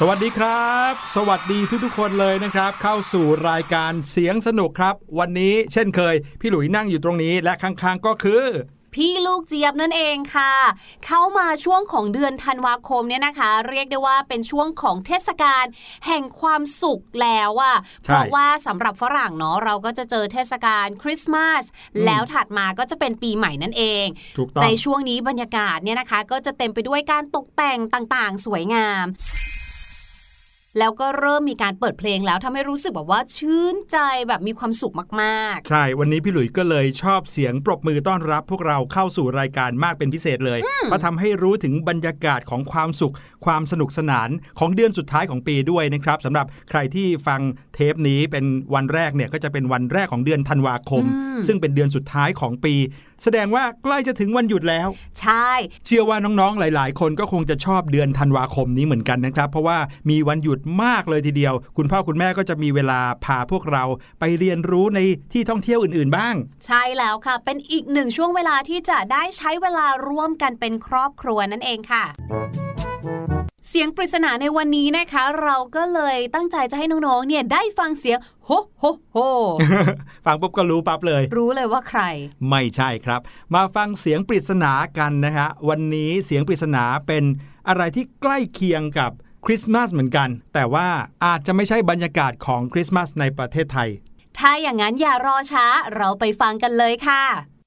สวัสดีครับ สวัสดีทุกๆคนเลยนะครับ เข้าสู่รายการเสียงสนุกครับ วันนี้เช่นเคย พี่หลุยนั่งอยู่ตรงนี้และข้างๆก็คือพี่ลูกเจี๊ยบนั่นเองค่ะ เข้ามาช่วงของเดือนธันวาคมเนี่ยนะคะ เรียกได้ว่าเป็นช่วงของเทศกาลแห่งความสุขแล้วอะใช่เพราะว่าสำหรับฝรั่งเนาะเราก็จะเจอเทศกาลคริสต์มาสแล้วถัดมาก็จะเป็นปีใหม่นั่นเองถูกต้องในช่วงนี้บรรยากาศเนี่ยนะคะ ก็จะเต็มไปด้วยการตกแต่งต่างๆ สวยงาม แล้วก็เริ่มมีการเปิดเพลงแล้วทำให้รู้สึกแบบว่าชื่นใจแบบมีความสุขมากๆ ใช่ วันนี้พี่หลุยก็เลยชอบเสียงปรบมือต้อนรับ พวกเราเข้าสู่รายการมากเป็นพิเศษเลยเพราะทำให้รู้ถึงบรรยากาศของความสุข ความสนุกสนานของเดือนสุดท้ายของปีด้วยนะครับสำหรับใครที่ฟังเทปนี้เป็นวันแรกเนี่ยก็จะเป็นวันแรกของเดือนธันวาคม ซึ่งเป็นเดือนสุดท้ายของปี แสดงว่าใกล้จะถึงวันหยุดแล้ว ใช่ เชื่อว่าน้องๆหลาย ๆ คนก็คงจะชอบเดือนธันวาคมนี้เหมือนกันนะครับ เพราะว่ามีวันหยุดมากเลยทีเดียว คุณพ่อคุณแม่ก็จะมีเวลาพาพวกเราไปเรียนรู้ในที่ท่องเที่ยวอื่น ๆ บ้าง ใช่แล้วค่ะ เป็นอีกหนึ่งช่วงเวลาที่จะได้ใช้เวลาร่วมกันเป็นครอบครัวนั่นเองค่ะ เสียงปริศนาในวันนี้นะคะ เราก็เลยตั้งใจจะให้น้องๆเนี่ยได้ฟังเสียงโฮโฮโฮฟังปุ๊บก็รู้ปั๊บเลย รู้เลยว่าใคร ไม่ใช่ครับ มาฟังเสียงปริศนากันนะฮะวันนี้เสียงปริศนาเป็นอะไรที่ใกล้เคียงกับคริสต์มาสเหมือนกัน แต่ว่าอาจจะไม่ใช่บรรยากาศของคริสต์มาสในประเทศไทย ถ้าอย่างนั้นอย่ารอช้าเราไปฟังกันเลยค่ะ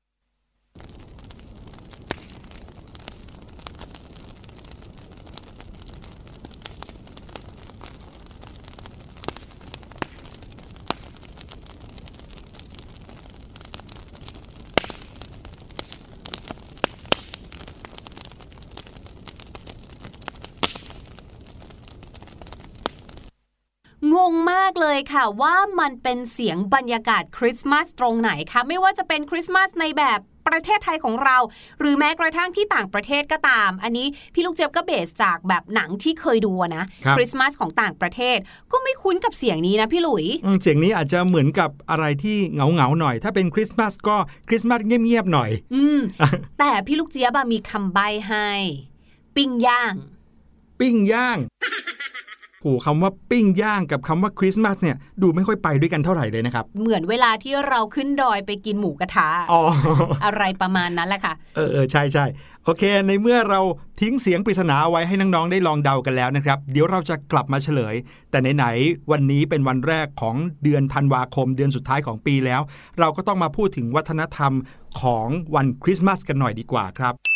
งงมากเลยค่ะว่ามันเป็นเสียงบรรยากาศคริสต์มาสตรงไหนคะไม่ว่าจะเป็นคริสต์มาสในแบบประเทศไทยของเรา หรือแม้กระทั่งที่ต่างประเทศก็ตาม อันนี้พี่ลูกเจี๊ยบก็เบสจากแบบหนังที่เคยดูอะนะครับริสต์มาสของต่างประเทศ ก็ไม่คุ้นกับเสียงนี้นะพี่หลุยอืมเสียงนี้อาจจะเหมือนกับอะไรที่เหงาเหงาๆหน่อย ถ้าเป็นคริสต์มาสก็คริสต์มาสเงียบๆหน่อย อืม แต่พี่ลูกเจี๊ยบอะมีคำใบ้ให้ ปิ้งย่าง ปิ้งย่าง โหคำว่าปิ้งย่างกับคำว่าคริสต์มาสเนี่ยดูไม่ค่อยไปด้วยกันเท่าไหร่เลยนะครับ เหมือนเวลาที่เราขึ้นดอยไปกินหมูกระทะอ๋ออะไรประมาณนั้นแหละค่ะเออเออใช่ใช่โอเค ในเมื่อเราทิ้งเสียงปริศนาเอาไว้ให้น้องๆได้ลองเดากันแล้วนะครับ เดี๋ยวเราจะกลับมาเฉลย แต่ไหนๆวันนี้เป็นวันแรกของเดือนธันวาคม เดือนสุดท้ายของปีแล้ว เราก็ต้องมาพูดถึงวัฒนธรรมของวันคริสต์มาสกันหน่อยดีกว่าครับ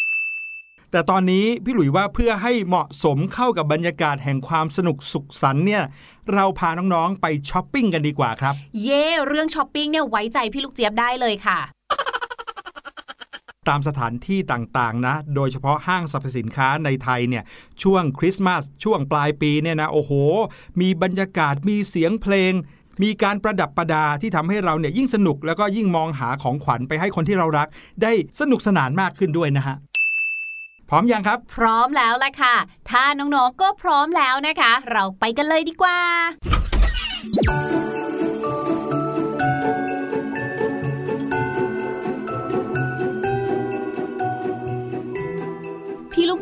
แต่ตอนนี้พี่หลุยว่าเพื่อให้เหมาะสมเข้ากับบรรยากาศแห่งความสนุกสุขสันต์เนี่ยเราพาน้องๆไปช้อปปิ้งกันดีกว่าครับ เย่เรื่องช้อปปิ้งเนี่ยไว้ใจพี่ลูกเจี๊ยบได้เลยค่ะ ตามสถานที่ต่างๆนะ โดยเฉพาะห้างสรรพสินค้าในไทยเนี่ยช่วงคริสต์มาสช่วงปลายปีเนี่ยนะโอ้โห มีบรรยากาศมีเสียงเพลงมีการประดับประดาที่ทำให้เราเนี่ยยิ่งสนุกแล้วก็ยิ่งมองหาของขวัญไปให้คนที่เรารัก ได้สนุกสนานมากขึ้นด้วยนะฮะ พร้อมยังครับ พร้อมแล้วแหละค่ะ ถ้าน้องๆก็พร้อมแล้วนะคะ เราไปกันเลยดีกว่า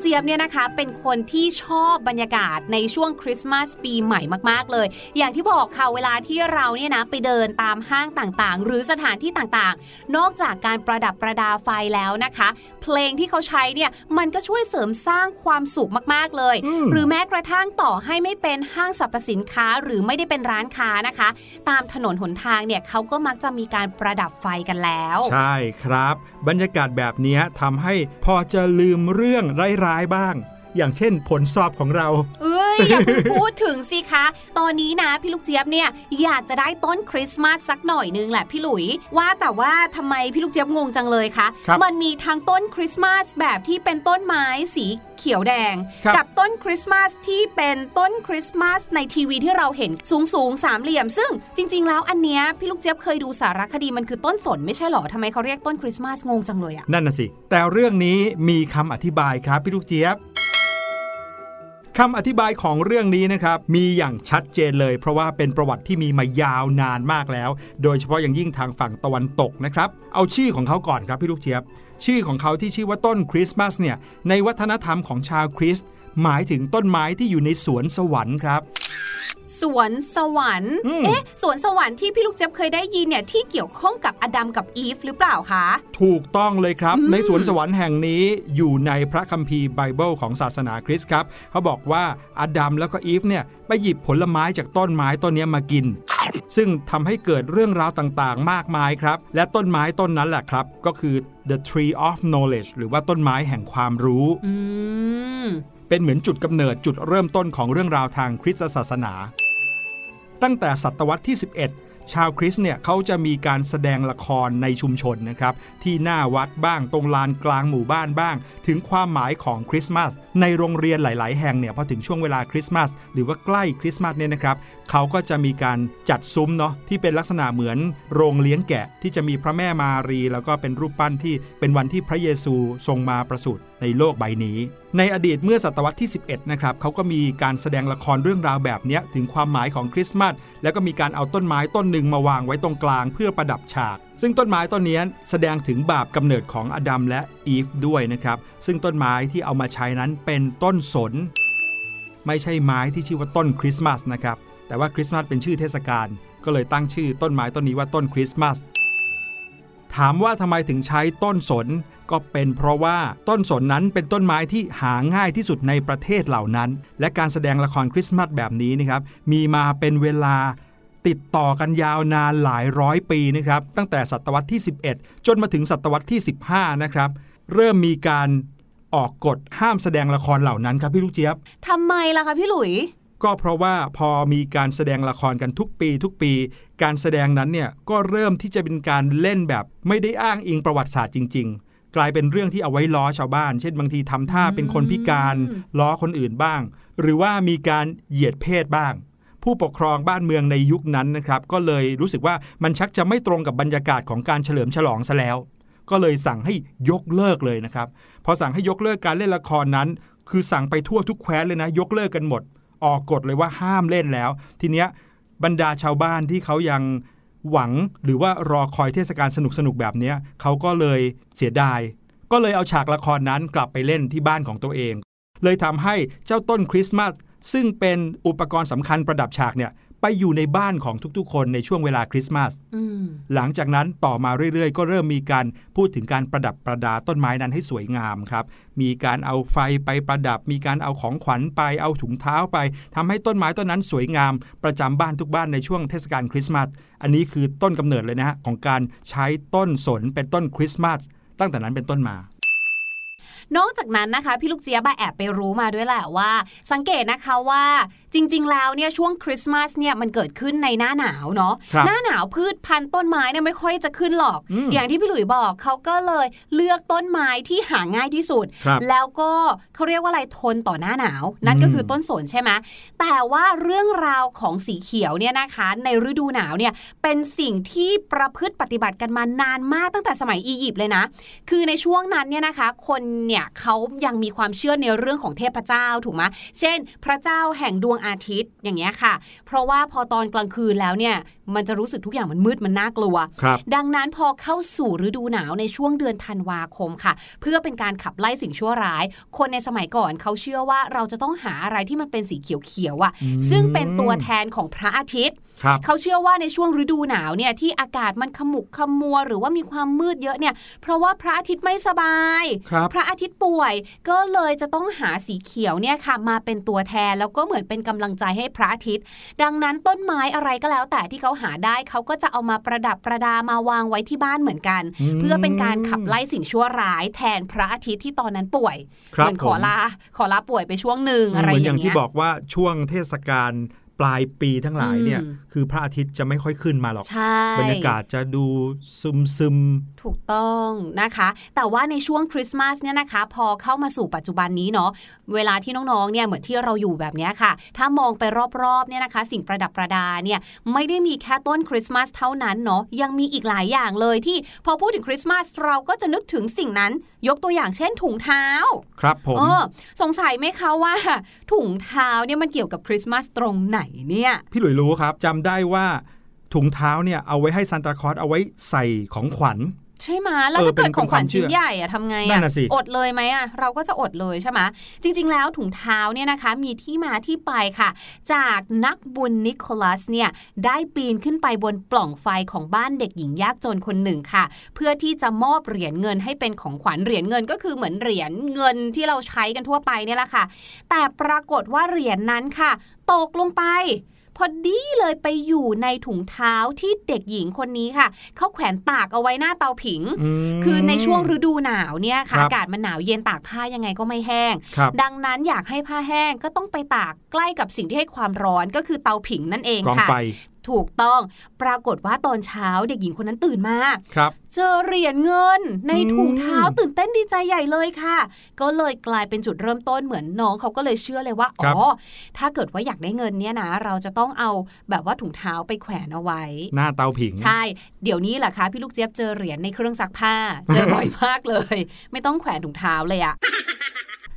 เจี๊ยบเนี่ยนะคะเป็นคนที่ชอบบรรยากาศในช่วงคริสต์มาสปีใหม่มาก ๆ เลย อย่างที่บอกค่ะเวลาที่เราเนี่ยนะไปเดินตามห้างต่างๆ หรือสถานที่ต่างๆ นอกจากการประดับประดาไฟแล้วนะคะ เพลงที่เขาใช้เนี่ยมันก็ช่วยเสริมสร้างความสุขมากๆเลยอืมหรือแม้กระทั่งต่อให้ไม่เป็นห้างสรรพสินค้าหรือไม่ได้เป็นร้านค้านะคะ ตามถนนหนทางเนี่ยเขาก็มักจะมีการประดับไฟกันแล้ว ใช่ครับ บรรยากาศแบบเนี้ยทำให้พอจะลืมเรื่องร้ายๆบ้าง อย่างเช่นผลสอบของเรา เอ้ยอย่าเพิ่งพูดถึงสิคะ ตอนนี้นะพี่ลูกเจี๊ยบเนี่ยอยากจะได้ต้นคริสต์มาสสักหน่อยนึงแหละพี่หลุย ว่าแต่ว่าทำไมพี่ลูกเจี๊ยบงงจังเลยคะครับมันมีทั้งต้นคริสต์มาสแบบที่เป็นต้นไม้สี เขียวแดงครับกับต้นคริสต์มาสที่เป็นต้นคริสต์มาสในทีวีที่เราเห็นสูงสูงๆสามเหลี่ยม ซึ่งจริง ๆ แล้วอันเนี้ยพี่ลูกเจี๊ยบเคยดูสารคดีมันคือต้นสนไม่ใช่หรอทำไมเขาเรียกต้นคริสต์มาสงงจังเลยอะนั่นน่ะสิ แต่เรื่องนี้มีคำอธิบายครับพี่ลูกเจี๊ยบคำอธิบายของเรื่องนี้นะครับ มีอย่างชัดเจนเลย เพราะว่าเป็นประวัติที่มีมายาวนานมากแล้ว โดยเฉพาะอย่างยิ่งทางฝั่งตะวันตกนะครับ เอาชื่อของเขาก่อนครับพี่ลูกเจี๊ยบ ชื่อของเขาที่ชื่อว่าต้นคริสต์มาสเนี่ยในวัฒนธรรมของชาวคริสต์ หมายถึงต้นไม้ที่อยู่ในสวนสวรรค์ครับสวนสวรรค์อืมเอ๊ะ สวนสวรรค์ที่พี่ลูกเจี๊ยบเคยได้ยินเนี่ยที่เกี่ยวข้องกับอดัมกับอีฟหรือเปล่าคะ ถูกต้องเลยครับอืมในสวนสวรรค์แห่งนี้อยู่ในพระคัมภีร์ไบเบิลของศาสนาคริสต์ครับ เขาบอกว่าอาดัมแล้วก็อีฟเนี่ยไปหยิบผลไม้จากต้นไม้ต้นเนี้ยมากิน ซึ่งทำให้เกิดเรื่องราวต่างๆ มากมายครับ และต้นไม้ต้นนั้นแหละครับ ก็คือ the tree of knowledge หรือว่าต้นไม้แห่งความรู้อืม เป็นเหมือนจุดกำเนิดจุดเริ่มต้นของเรื่องราวทางคริสตศาสนา ตั้งแต่ศตวรรษที่ 11 ชาวคริสเนี่ยเขาจะมีการแสดงละครในชุมชนนะครับ ที่หน้าวัดบ้างตรงลานกลางหมู่บ้านบ้าง ถึงความหมายของคริสต์มาสในโรงเรียนหลาย ๆ แห่งเนี่ยพอถึงช่วงเวลาคริสต์มาสหรือว่าใกล้คริสต์มาสเนี่ยนะครับเขาก็จะมีการจัดซุ้มเนาะที่เป็นลักษณะเหมือนโรงเลี้ยงแกะที่จะมีพระแม่มารี แล้วก็เป็นรูปปั้นที่เป็นวันที่พระเยซูทรงมาประสูติ ในโลกใบนี้ ในอดีตเมื่อศตวรรษที่ 11 นะครับเขาก็มีการแสดงละครเรื่องราวแบบนี้ถึงความหมายของคริสต์มาสแล้วก็มีการเอาต้นไม้ต้นหนึ่งมาวางไว้ตรงกลางเพื่อประดับฉาก ซึ่งต้นไม้ต้นนี้แสดงถึงบาปกำเนิดของอดัมและอีฟด้วยนะครับ ซึ่งต้นไม้ที่เอามาใช้นั้นเป็นต้นสน ไม่ใช่ไม้ที่ชื่อว่าต้นคริสต์มาสนะครับแต่ว่าคริสต์มาสเป็นชื่อเทศกาลก็เลยตั้งชื่อต้นไม้ต้นนี้ว่าต้นคริสต์มาส ถามว่าทำไมถึงใช้ต้นสน ก็เป็นเพราะว่าต้นสนนั้นเป็นต้นไม้ที่หาง่ายที่สุดในประเทศเหล่านั้น และการแสดงละครคริสต์มาสแบบนี้นะครับ มีมาเป็นเวลาติดต่อกันยาวนานหลายร้อยปีนะครับ ตั้งแต่ศตวรรษที่ 11 จนมาถึงศตวรรษที่ 15 นะครับ เริ่มมีการออกกฎห้ามแสดงละครเหล่านั้นครับพี่ลูกเจี๊ยบทำไมล่ะคะพี่หลุย ก็เพราะว่าพอมีการแสดงละครกันทุกปี ทุกปี การแสดงนั้นเนี่ยก็เริ่มที่จะเป็นการเล่นแบบ ไม่ได้อ้างอิงประวัติศาสตร์จริง ๆ กลายเป็นเรื่องที่เอาไว้ล้อชาวบ้าน เช่นบางทีทำท่าเป็นคนพิการล้อคนอื่นบ้าง หรือว่ามีการเหยียดเพศบ้าง ผู้ปกครองบ้านเมืองในยุคนั้นนะครับก็เลยรู้สึกว่ามันชักจะไม่ตรงกับบรรยากาศของการเฉลิมฉลองซะแล้ว ก็เลยสั่งให้ยกเลิกเลยนะครับพอสั่งให้ยกเลิกการเล่นละครนั้น คือสั่งไปทั่วทุกแคว้นเลยนะ ยกเลิกกันหมด ออกกฎเลยว่าห้ามเล่นแล้ว ทีเนี้ยบรรดาชาวบ้านที่เขายังหวังหรือว่ารอคอยเทศกาลสนุกสนุกแบบเนี้ยเขาก็เลยเสียดาย ก็เลยเอาฉากละครนั้นกลับไปเล่นที่บ้านของตัวเอง เลยทำให้เจ้าต้นคริสต์มาสซึ่งเป็นอุปกรณ์สำคัญประดับฉากเนี่ย ไปอยู่ในบ้านของทุกๆ คนในช่วงเวลาคริสต์มาสอืมหลังจากนั้นต่อมาเรื่อยๆ ก็เริ่มมีการพูดถึงการประดับประดาต้นไม้นั้นให้สวยงามครับ มีการเอาไฟไปประดับ มีการเอาของขวัญไปเอาถุงเท้าไปทำให้ต้นไม้ต้นนั้นสวยงาม ประจำบ้านทุกบ้านในช่วงเทศกาลคริสต์มาสอันนี้คือต้นกำเนิดเลยนะฮะของการใช้ต้นสนเป็นต้นคริสต์มาสตั้งแต่นั้นเป็นต้นมานอกจากนั้นนะคะ พี่ลูกเจี๊ยบอะแอบไปรู้มาด้วยแหละว่า สังเกตนะคะว่า จริง ๆ แล้วเนี่ยช่วงคริสต์มาสเนี่ยมันเกิดขึ้นในหน้าหนาวเนาะครับหน้าหนาวพืชพันธุ์ต้นไม้เนี่ยไม่ค่อยจะขึ้นหรอกอืมอย่างที่พี่หลุยบอกเขาก็เลยเลือกต้นไม้ที่หาง่ายที่สุดครับแล้วก็เขาเรียกว่าอะไรทนต่อหน้าหนาว นั่นก็คือต้นสนใช่ไหมแต่ว่าเรื่องราวของสีเขียวเนี่ยนะคะ ในฤดูหนาวเนี่ยเป็นสิ่งที่ประพฤติปฏิบัติกันมานานมากตั้งแต่สมัยอียิปต์เลยนะ คือในช่วงนั้นเนี่ยนะคะ คนเนี่ยเขายังมีความเชื่อในเรื่องของเทพเจ้าถูกไหมเช่น พระเจ้าแห่งดวงอาทิตย์อย่างเงี้ยค่ะ เพราะว่าพอตอนกลางคืนแล้วเนี่ยมันจะรู้สึกทุกอย่างมันมืดมันน่ากลัวครับดังนั้นพอเข้าสู่ฤดูหนาวในช่วงเดือนธันวาคมค่ะ เพื่อเป็นการขับไล่สิ่งชั่วร้าย คนในสมัยก่อนเขาเชื่อว่าเราจะต้องหาอะไรที่มันเป็นสีเขียวๆอะอืมซึ่งเป็นตัวแทนของพระอาทิตย์ครับเขาเชื่อว่าในช่วงฤดูหนาวเนี่ยที่อากาศมันขมุกขมัวหรือว่ามีความมืดเยอะเนี่ย เพราะว่าพระอาทิตย์ไม่สบายครับพระอาทิตย์ป่วย ก็เลยจะต้องหาสีเขียวเนี่ยค่ะมาเป็นตัวแทนแล้วก็เหมือนเป็นกำลังใจให้พระอาทิตย์ ดังนั้นต้นไม้อะไรก็แล้วแต่ที่เขาหาได้เขาก็จะเอามาประดับประดามาวางไว้ที่บ้านเหมือนกันอืมเพื่อเป็นการขับไล่สิ่งชั่วร้ายแทนพระอาทิตย์ที่ตอนนั้นป่วยครับเหมือนขอผมลาขอลาป่วยไปช่วงหนึ่งอะไรเหมือนออย่างย่างที่เงี้ยบอกว่าช่วงเทศกาล ปลายปีทั้งหลายเนี่ยอืมคือพระอาทิตย์จะไม่ค่อยขึ้นมาหรอกใช่บรรยากาศจะดูซึมซึมถูกต้องนะคะ แต่ว่าในช่วงคริสต์มาสเนี่ยนะคะ พอเข้ามาสู่ปัจจุบันนี้เนาะเวลาที่น้องๆเนี่ยเหมือนที่เราอยู่แบบเนี้ยค่ะ ถ้ามองไปรอบๆเนี่ยนะคะ สิ่งประดับประดาเนี่ยไม่ได้มีแค่ต้นคริสต์มาสเท่านั้นเนาะยังมีอีกหลายอย่างเลยที่พอพูดถึงคริสต์มาสเราก็จะนึกถึงสิ่งนั้น ยกตัวอย่างเช่นถุงเท้าๆครับผมเออสงสัยไหมคะว่า ถุงเท้าเนี่ยมันเกี่ยวกับคริสต์มาสตรงไหนเนี่ย พี่หลุยรู้ครับจำได้ว่าถุงเท้าเนี่ยเอาไว้ให้ซานตาคลอสเอาไว้ใส่ของขวัญ ใช่ไหมแล้วเออถ้าเกิดเป็นของขวัญเป็นความเชื่ชิ้อนใหญ่อะทำไงนั่อะนน่ะสิอดเลยไหมอะเราก็จะอดเลยใช่ไหมจริง ๆ แล้วถุงเท้าเนี่ยนะคะมีที่มาที่ไปค่ะ จากนักบุญนิโคลัสเนี่ยได้ปีนขึ้นไปบนปล่องไฟของบ้านเด็กหญิงยากจนคนหนึ่งค่ะ เพื่อที่จะมอบเหรียญเงินให้เป็นของขวัญเหรียญเงินก็คือเหมือนเหรียญเงินที่เราใช้กันทั่วไปเนี่ยแหละค่ะ แต่ปรากฏว่าเหรียญนั้นค่ะ ตกลงไป พอดีเลยไปอยู่ในถุงเท้าที่เด็กหญิงคนนี้ค่ะเขาแขวนตากเอาไว้หน้าเตาผิงมคือในช่วงฤดูหนาวเนี่ยค่ะครับอากาศมันหนาวเย็นตากผ้ายังไงก็ไม่แห้งครับดังนั้นอยากให้ผ้าแห้งก็ต้องไปตากใกล้กับสิ่งที่ให้ความร้อนก็คือเตาผิงนั่นเองกองค่ะไฟ ถูกต้องปรากฏว่าตอนเช้าเด็กหญิงคนนั้นตื่นมาครับ เจอเหรียญเงินในอืมถุงเท้าตื่นเต้นดีใจใหญ่เลยค่ะ ก็เลยกลายเป็นจุดเริ่มต้นเหมือนน้องเขาก็เลยเชื่อเลยว่าอ๋อถ้าเกิดว่าอยากได้เงินเนี่ยนะ เราจะต้องเอาแบบว่าถุงเท้าไปแขวนเอาไว้ หน้าเตาผิง ใช่ เดี๋ยวนี้แหละคะพี่ลูกเจี๊ยบเจอเหรียญในเครื่องซักผ้า เจอบ่อยมากเลย ไม่ต้องแขวนถุงเท้าเลยอะ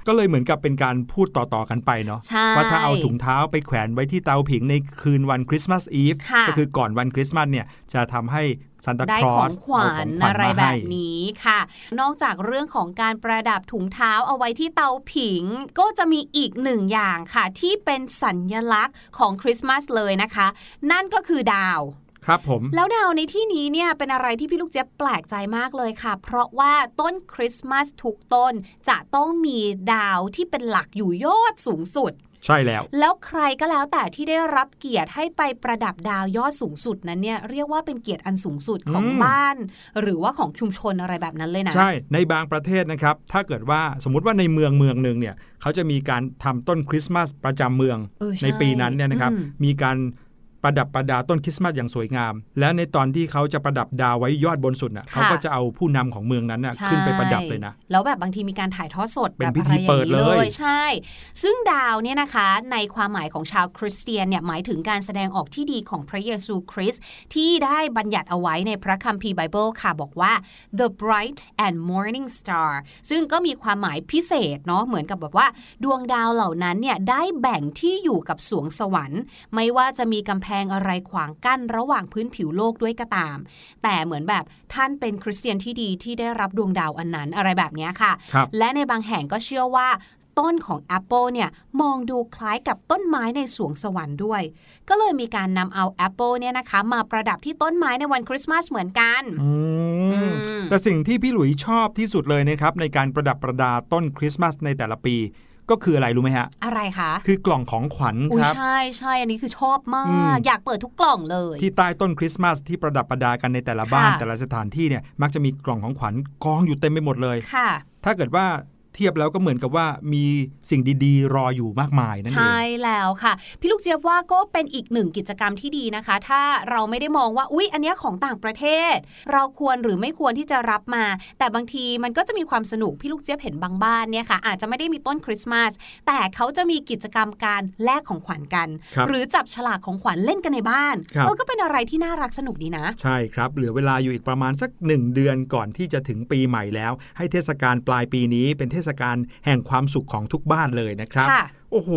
ก็เลยเหมือนกับเป็นการพูดต่อๆกันไปเนาะใช่ว่าถ้าเอาถุงเท้าไปแขวนไว้ที่เตาผิงในคืนวันคริสต์มาสอีฟค่ะก็คือก่อนวันคริสต์มาสเนี่ยจะทำให้ซันตาได้คลอของสขวัญอะไรมาแบให้บนี้ค่ะ นอกจากเรื่องของการประดับถุงเท้าเอาไว้ที่เตาผิง ก็จะมีอีกหนึ่งอย่างค่ะ ที่เป็นสัญญลักษณ์ของคริสต์มาสเลยนะคะ นั่นก็คือดาว ครับผม แล้วดาวในที่นี้เนี่ยเป็นอะไรที่พี่ลูกเจี๊ยบแปลกใจมากเลยค่ะ เพราะว่าต้นคริสต์มาสทุกต้นจะต้องมีดาวที่เป็นหลักอยู่ยอดสูงสุดใช่แล้ว แล้วใครก็แล้วแต่ที่ได้รับเกียรติให้ไปประดับดาวยอดสูงสุดนั้นเนี่ยเรียกว่าเป็นเกียรติอันสูงสุดของอืมบ้าน หรือว่าของชุมชนอะไรแบบนั้นเลยนะ ใช่ ในบางประเทศนะครับ ถ้าเกิดว่าสมมุติว่าในเมืองเมืองหนึ่งเนี่ยเขาจะมีการทำต้นคริสต์มาสประจำเมืองเออใช่ในปีนั้นเนี่ยนะครับอืมมีการ ประดับประดาต้นคริสต์มาสอย่างสวยงาม และในตอนที่เขาจะประดับดาวไว้ยอดบนสุดน่ะค่ะเขาก็จะเอาผู้นำของเมืองนั้นน่ะใช่ขึ้นไปประดับเลยนะ แล้วแบบบางทีมีการถ่ายทอดสดเป็นแบบพิอะไรธีอย่าเปิงดนี้เลเลยยใช่ ซึ่งดาวเนี่ยนะคะในความหมายของชาวคริสเตียนเนี่ยหมายถึงการแสดงออกที่ดีของพระเยซูคริสต์ที่ได้บัญญัติเอาไว้ในพระคัมภีร์ไบเบิลค่ะบอกว่า the bright and morning star ซึ่งก็มีความหมายพิเศษเนาะเหมือนกับแบบว่า ดวงดาวเหล่านั้นเนี่ยได้แบ่งที่อยู่กับสวงสวรรค์ ไม่ว่าจะมีกำแพงอะไรขวางกั้นระหว่างพื้นผิวโลกด้วยก็ตาม แต่เหมือนแบบท่านเป็นคริสเตียนที่ดีที่ได้รับดวงดาวอันนั้นอะไรแบบเนี้ยค่ะครับและในบางแห่งก็เชื่อว่าต้นของแอปเปิลเนี่ยมองดูคล้ายกับต้นไม้ในสวงสวรรค์ด้วย ก็เลยมีการนำเอาแอปเปิลเนี่ยนะคะมาประดับที่ต้นไม้ในวันคริสต์มาสเหมือนกันอืมอืมแต่สิ่งที่พี่หลุยชอบที่สุดเลยนะครับในการประดับประดาต้นคริสต์มาสในแต่ละปี ก็คืออะไรรู้ไหมฮะ อะไรคะคือกล่องของขวัญอุ้คยรับใช่ใช่อันนี้คือชอบมาอืมกอยากเปิดทุกกล่องเลย ที่ใต้ต้นคริสต์มาสที่ประดับประดากันในแต่ละบ้านค่ะแต่ละสถานที่เนี่ยมักจะมีกล่องของขวัญกองอยู่เต็มไปหมดเลยค่ะ ถ้าเกิดว่า เทียบแล้วก็เหมือนกับว่ามีสิ่งดีๆ รออยู่มากมายนั่นเอใช่งแล้วค่ะ พี่ลูกเจี๊ยบว่าก็เป็นอีกหนึ่งกิจกรรมที่ดีนะคะ ถ้าเราไม่ได้มองว่าอุ๊ย อันเนี้ยของต่างประเทศ เราควรหรือไม่ควรที่จะรับมา แต่บางทีมันก็จะมีความสนุกพี่ลูกเจี๊ยบเห็นบางบ้านเนี่ยค่ะอาจจะไม่ได้มีต้นคริสต์มาสแต่เขาจะมีกิจกรรมการแลกของขวัญกันครับหรือจับฉลากของขวัญเล่นกันในบ้านครับเออก็เป็นอะไรที่น่ารักสนุกดีนะ ใช่ครับเหลือเวลาอยู่อีกประมาณสักหนึ่งเดือนก่อนที่จะถึงปีใหม่แล้ว ให้เทศกาลปลายปีนี้เป็นเทศกาลแห่งความสุขของทุกบ้านเลยนะครับค่ะโอ้โห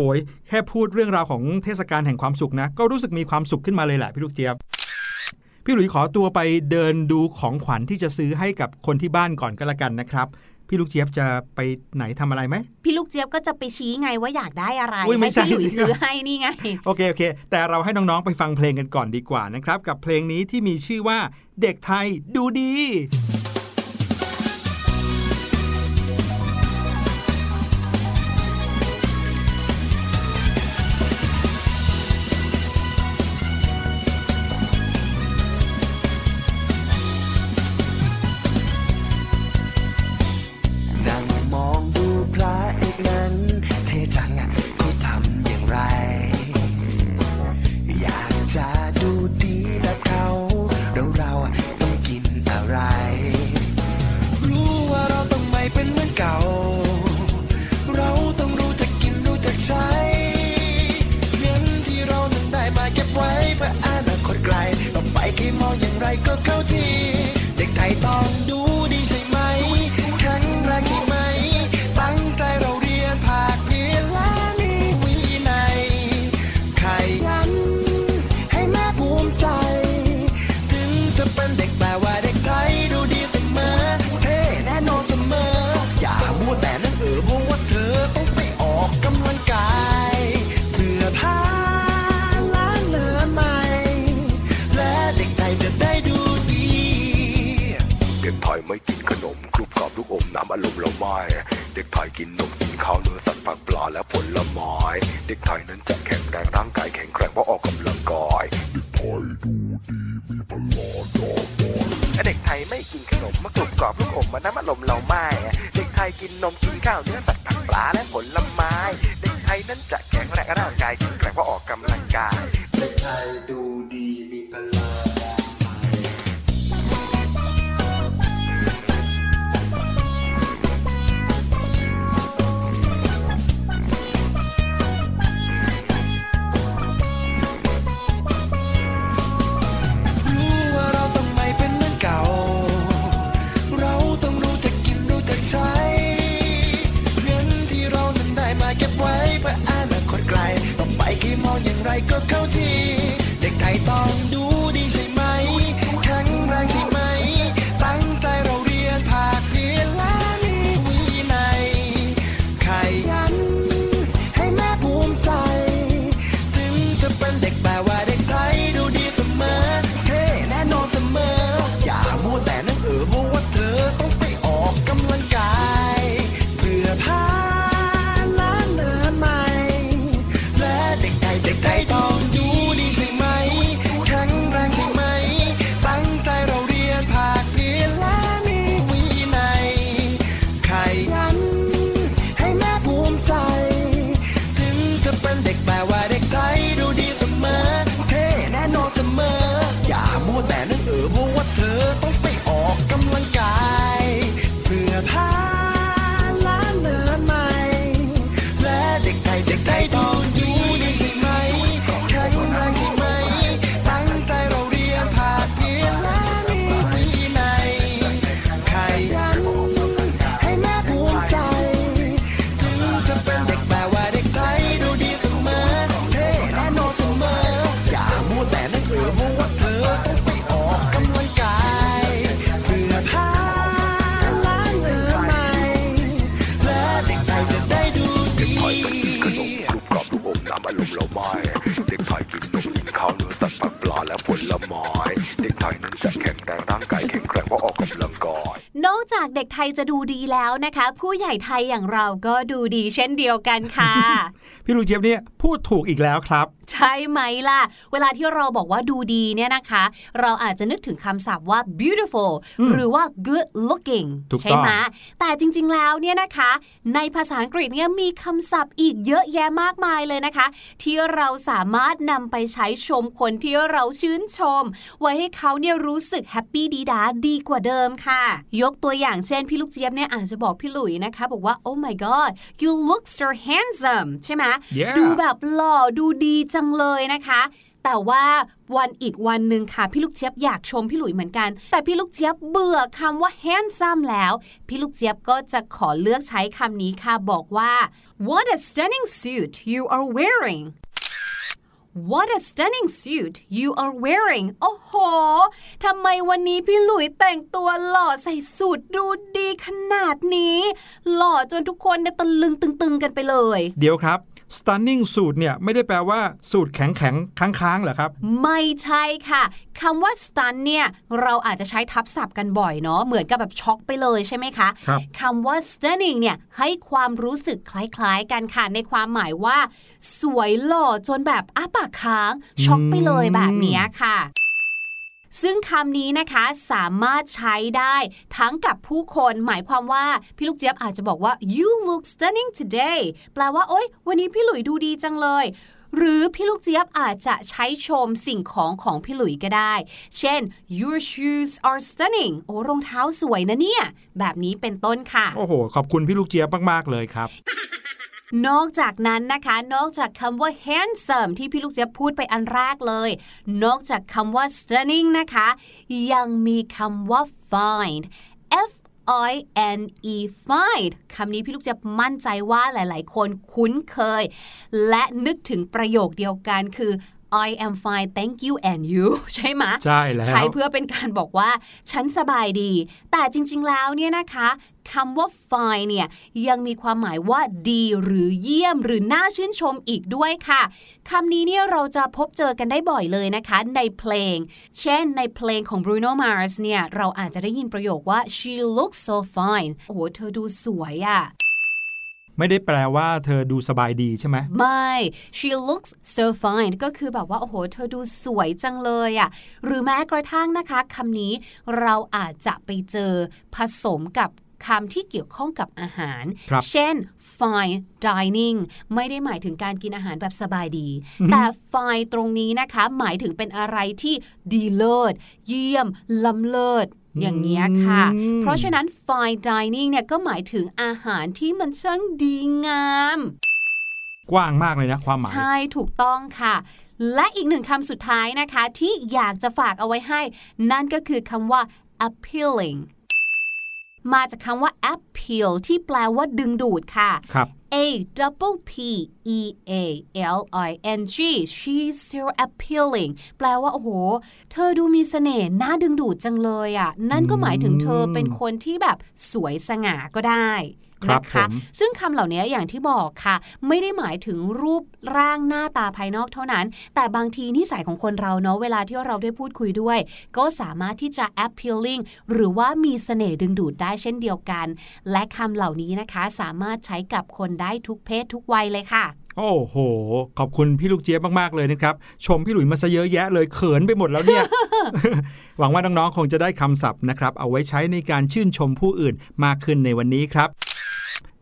แค่พูดเรื่องราวของเทศกาลแห่งความสุขนะ ก็รู้สึกมีความสุขขึ้นมาเลยแหละพี่ลูกเจี๊ยบพี่หลุยขอตัวไปเดินดูของขวัญที่จะซื้อให้กับคนที่บ้านก่อนก็แล้วกันนะครับพี่ลูกเจี๊ยบจะไปไหนทำอะไรไหมพี่ลูกเจี๊ยบก็จะไปชี้ไงว่าอยากได้อะไรอุ๊ยไม่ให้ใช่พี่หลุยสิซื้อให้นี่ไงโอเคโอเค แต่เราให้น้องๆไปฟังเพลงกันก่อนดีกว่านะครับ กับเพลงนี้ที่มีชื่อว่าเด็กไทยดูดี ด็กไทยกินนมกินข้าวเนื้อสัตว์ผักปลาและผลไม้เด็กไทยนั้นจะแข็งแรงร่างกายแข็งแกร่งเพราะออกกำลังกายเด็กไทยไม่กินขนมมะกรูดกรอบลูกอมมาน้ำอารมณ์เราไม่เด็กไทยกินนมกินข้าวเนื้อสัตว์ผักปลาและผลไม้ เด็กไทยนั้นจะแข็งแรงร่างกายแข็งแกร่งเพราะออกกำลังกาย เด็กไทยดูดี ด็กไทยจะดูดีแล้วนะคะ ผู้ใหญ่ไทยอย่างเราก็ดูดีเช่นเดียวกันค่ะ พี่ลูกเจี๊ยบเนี่ยพูดถูกอีกแล้วครับ ใช่ไหมล่ะ เวลาที่เราบอกว่าดูดีเนี่ยนะคะ เราอาจจะนึกถึงคำศัพท์ว่า beautiful หรือว่า good looking ถูกต้องใช่ไหมแต่จริง ๆ แล้วเนี่ยนะคะ ในภาษาอังกฤษเนี่ยมีคำศัพท์อีกเยอะแยะมากมายเลยนะคะ ที่เราสามารถนำไปใช้ชมคนที่เราชื่นชม ไว้ให้เขาเนี่ยรู้สึกแฮปปี้ดีดาดีกว่าเดิมค่ะ ยกตัวอย่างเช่น พี่ลูกเจี๊ยบเนี่ยอาจจะบอกพี่หลุยนะคะ บอกว่า oh my god you look so handsome ใช่ไหม Yeah ดูแบบหล่อดูดีจังเลยนะคะ แต่ว่าวันอีกวันหนึ่งค่ะ พี่ลูกเจี๊ยบอยากชมพี่หลุยเหมือนกัน แต่พี่ลูกเจี๊ยบเบื่อคำว่า handsome แล้ว พี่ลูกเจี๊ยบก็จะขอเลือกใช้คำนี้ค่ะบอกว่า what a stunning suit you are wearing What a stunning suit you are wearing โอ้โห ทำไมวันนี้พี่หลุยแต่งตัวหล่อใส่สูทดูดีขนาดนี้ หล่อจนทุกคนเนี่ยตะลึงตึงๆกันไปเลย เดี๋ยวครับ stunning สูตรเนี่ยไม่ได้แปลว่าสูตรแข็งแข็งๆค้างๆเหรอครับ ไม่ใช่ค่ะคำว่า stun เนี่ยเราอาจจะใช้ทับศัพท์กันบ่อยเนาะเหมือนกับแบบช็อกไปเลยใช่ไหมคะครับคำว่า stunning เนี่ยให้ความรู้สึกคล้ายๆกันค่ะในความหมายว่า สวยหล่อจนแบบอ้าปากค้างช็อกไปเลยแบบเนี้ยค่ะ ซึ่งคำนี้นะคะสามารถใช้ได้ทั้งกับผู้คน หมายความว่า พี่ลูกเจี๊ยบอาจจะบอกว่า you look stunning today แปลว่า โอ๊ย วันนี้พี่หลุยดูดีจังเลย หรือพี่ลูกเจี๊ยบอาจจะใช้ชมสิ่งของของพี่หลุยก็ได้ เช่น your shoes are stunning โอ้รองเท้าสวยนะเนี่ย แบบนี้เป็นต้นค่ะ โอ้โห ขอบคุณพี่ลูกเจี๊ยบมาก ๆ เลยครับ นอกจากนั้นนะคะ นอกจากคำว่า handsome ที่พี่ลูกเจี๊ยบพูดไปอันแรกเลย นอกจากคำว่า stunning นะคะ ยังมีคำว่า fine f I N E fine คำนี้พี่ลูกเจี๊ยบมั่นใจว่าหลาย ๆ คนคุ้นเคย และนึกถึงประโยคเดียวกันคือ I am fine thank you and you ใช่ไหมใช่แล้ว ใช้เพื่อเป็นการบอกว่า ฉันสบายดี แต่จริง ๆ แล้วเนี่ยนะคะคำว่า fine เนี่ยยังมีความหมายว่าดีหรือเยี่ยมหรือน่าชื่นชมอีกด้วยค่ะคำนี้เนี่ยเราจะพบเจอกันได้บ่อยเลยนะคะ ในเพลง เช่นในเพลงของ Bruno Mars เนี่ยเราอาจจะได้ยินประโยคว่า she looks so fine โอ้โหเธอดูสวยอะ ไม่ได้แปลว่าเธอดูสบายดีใช่ไหมไม่ she looks so fine ก็คือแบบว่า โอ้โห เธอดูสวยจังเลยอะ่ะ หรือแม้กระทั่งนะคะคำนี้เราอาจจะไปเจอผสมกับคำที่เกี่ยวข้องกับอาหารครับเช่น fine dining ไม่ได้หมายถึงการกินอาหารแบบสบายดี แต่ fine ตรงนี้นะคะ หมายถึงเป็นอะไรที่ดีเลิศ เยี่ยม ล้ำเลิศ อย่างเงี้ยค่ะอืมเพราะฉะนั้น fine dining เนี่ยก็หมายถึงอาหารที่มันช่างดีงาม กว้างมากเลยนะความหมาย ใช่ถูกต้องค่ะ และอีกหนึ่งคำสุดท้ายนะคะ ที่อยากจะฝากเอาไว้ให้ นั่นก็คือคำว่า appealing มาจากคำว่า appeal ที่แปลว่าดึงดูดค่ะครับ A double P E A L I N G she's so appealing แปลว่าโอ้โห เธอดูมีเสน่ห์น่าดึงดูดจังเลยอะ นั่นก็หมายถึงเธอเป็นคนที่แบบสวยสง่าก็ได้ครับ นะคะผมซึ่งคำเหล่านี้อย่างที่บอกค่ะ ไม่ได้หมายถึงรูปร่างหน้าตาภายนอกเท่านั้น แต่บางทีนิสัยของคนเราเนาะเวลาที่เราได้พูดคุยด้วย ก็สามารถที่จะ appealing หรือว่ามีเสน่ห์ดึงดูดได้เช่นเดียวกัน และคำเหล่านี้นะคะสามารถใช้กับคนได้ทุกเพศทุกวัยเลยค่ะโอ้โห ขอบคุณพี่ลูกเจี๊ยบมากๆเลยนะครับ ชมพี่หลุยมาซะเยอะแยะเลยเขินไปหมดแล้วเนี่ย หวังว่าน้องๆคงจะได้คำศัพท์นะครับ เอาไว้ใช้ในการชื่นชมผู้อื่นมากขึ้นในวันนี้ครับ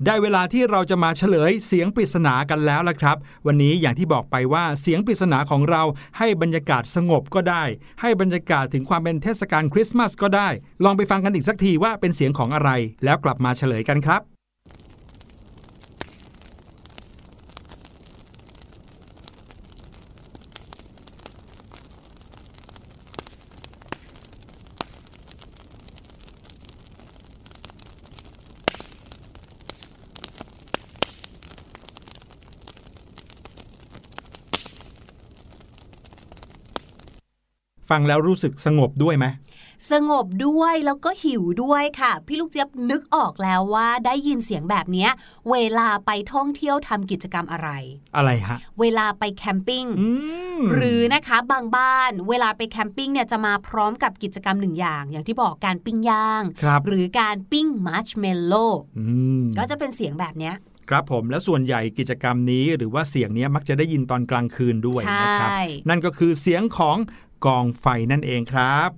ได้เวลาที่เราจะมาเฉลยเสียงปริศนากันแล้วละครับ วันนี้อย่างที่บอกไปว่าเสียงปริศนาของเราให้บรรยากาศสงบก็ได้ ให้บรรยากาศถึงความเป็นเทศกาลคริสต์มาสก็ได้ ลองไปฟังกันอีกสักทีว่าเป็นเสียงของอะไร แล้วกลับมาเฉลยกันครับ ฟังแล้วรู้สึกสงบด้วยไหมสงบด้วยแล้วก็หิวด้วยค่ะ พี่ลูกเจี๊ยบนึกออกแล้วว่าได้ยินเสียงแบบเนี้ยเวลาไปท่องเที่ยวทำกิจกรรมอะไร อะไรฮะเวลาไปแคมปิ้งอืมหรือนะคะบางบ้าน เวลาไปแคมปิ้งเนี่ยจะมาพร้อมกับกิจกรรมหนึ่งอย่าง อย่างที่บอกการปิ้งย่างครับหรือการปิ้งมัชเมลโล่อืมก็จะเป็นเสียงแบบเนี้ยครับผมและส่วนใหญ่กิจกรรมนี้หรือว่าเสียงเนี้ยมักจะได้ยินตอนกลางคืนด้วยใช่นะครับนั่นก็คือเสียงของ กองไฟนั่นเองครับ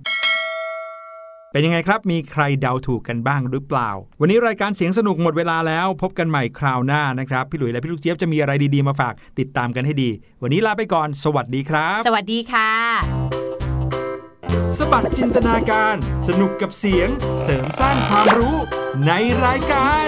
เป็นยังไงครับ มีใครเดาถูกกันบ้างหรือเปล่า วันนี้รายการเสียงสนุกหมดเวลาแล้ว พบกันใหม่คราวหน้านะครับ พี่หลุยและพี่ลูกเจี๊ยบจะมีอะไรดีๆมาฝากติดตามกันให้ดี วันนี้ลาไปก่อน สวัสดีครับ สวัสดีค่ะ สบัดจินตนาการ สนุกกับเสียง เสริมสร้างความรู้ในรายการ